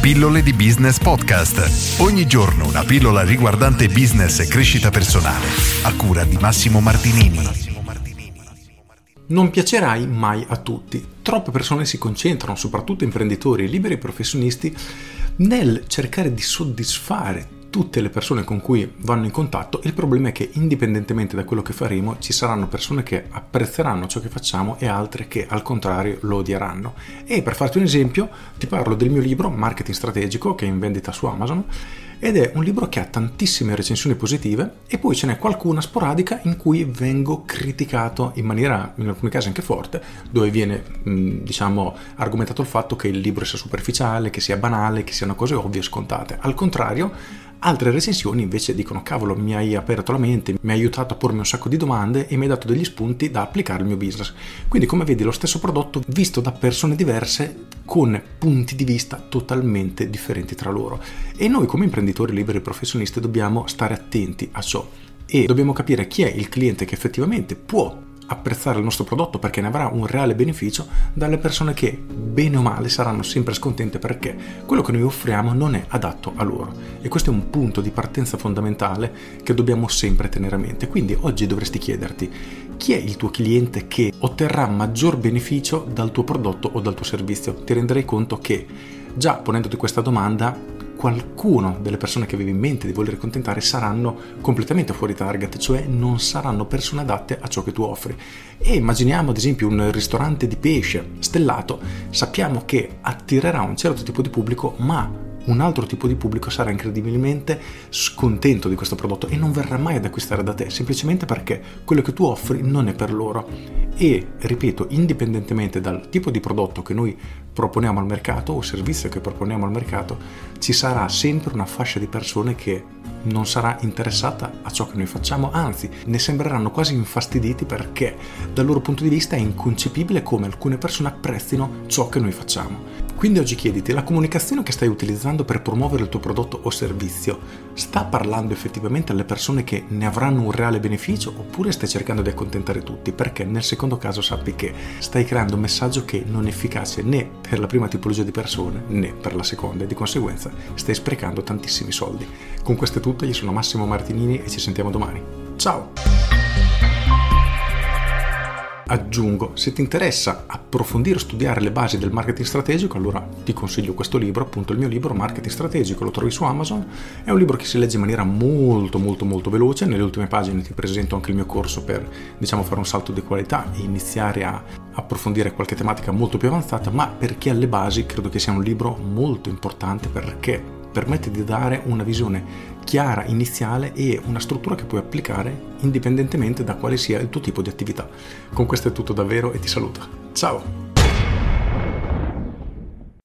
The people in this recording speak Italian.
Pillole di Business Podcast. Ogni giorno una pillola riguardante business e crescita personale. A cura di Massimo Martinini. Non piacerai mai a tutti. Troppe persone si concentrano, soprattutto imprenditori e liberi professionisti, nel cercare di soddisfare tutte le persone con cui vanno in contatto, il problema è che indipendentemente da quello che faremo ci saranno persone che apprezzeranno ciò che facciamo e altre che al contrario lo odieranno. E per farti un esempio ti parlo del mio libro Marketing Strategico che è in vendita su Amazon ed è un libro che ha tantissime recensioni positive e poi ce n'è qualcuna sporadica in cui vengo criticato in maniera in alcuni casi anche forte, dove viene diciamo argomentato il fatto che il libro sia superficiale, che sia banale, che siano cose ovvie e scontate. Al contrario, Altre recensioni invece dicono cavolo mi hai aperto la mente, mi hai aiutato a pormi un sacco di domande e mi hai dato degli spunti da applicare al mio business. Quindi come vedi lo stesso prodotto visto da persone diverse con punti di vista totalmente differenti tra loro. E noi come imprenditori liberi professionisti dobbiamo stare attenti a ciò e dobbiamo capire chi è il cliente che effettivamente può apprezzare il nostro prodotto perché ne avrà un reale beneficio dalle persone che bene o male saranno sempre scontente perché quello che noi offriamo non è adatto a loro. E questo è un punto di partenza fondamentale che dobbiamo sempre tenere a mente. Quindi oggi dovresti chiederti chi è il tuo cliente che otterrà maggior beneficio dal tuo prodotto o dal tuo servizio? Ti renderai conto che già ponendoti questa domanda qualcuno delle persone che avevi in mente di voler accontentare saranno completamente fuori target, cioè non saranno persone adatte a ciò che tu offri. E immaginiamo ad esempio un ristorante di pesce stellato, sappiamo che attirerà un certo tipo di pubblico, ma un altro tipo di pubblico sarà incredibilmente scontento di questo prodotto e non verrà mai ad acquistare da te, semplicemente perché quello che tu offri non è per loro. E, ripeto, indipendentemente dal tipo di prodotto che noi proponiamo al mercato o servizio che proponiamo al mercato, ci sarà sempre una fascia di persone che non sarà interessata a ciò che noi facciamo, anzi ne sembreranno quasi infastiditi perché dal loro punto di vista è inconcepibile come alcune persone apprezzino ciò che noi facciamo. Quindi oggi chiediti, la comunicazione che stai utilizzando per promuovere il tuo prodotto o servizio sta parlando effettivamente alle persone che ne avranno un reale beneficio oppure stai cercando di accontentare tutti? Perché nel secondo caso sappi che stai creando un messaggio che non è efficace né per la prima tipologia di persone né per la seconda e di conseguenza stai sprecando tantissimi soldi. Con questo è tutto, io sono Massimo Martinini e ci sentiamo domani. Ciao! Aggiungo, se ti interessa approfondire o studiare le basi del marketing strategico, allora ti consiglio questo libro, appunto il mio libro Marketing Strategico, lo trovi su Amazon, è un libro che si legge in maniera molto molto molto veloce, nelle ultime pagine ti presento anche il mio corso per diciamo fare un salto di qualità e iniziare a approfondire qualche tematica molto più avanzata, ma per chi ha le basi credo che sia un libro molto importante perché permette di dare una visione chiara iniziale e una struttura che puoi applicare indipendentemente da quale sia il tuo tipo di attività. Con questo è tutto davvero e ti saluto. Ciao!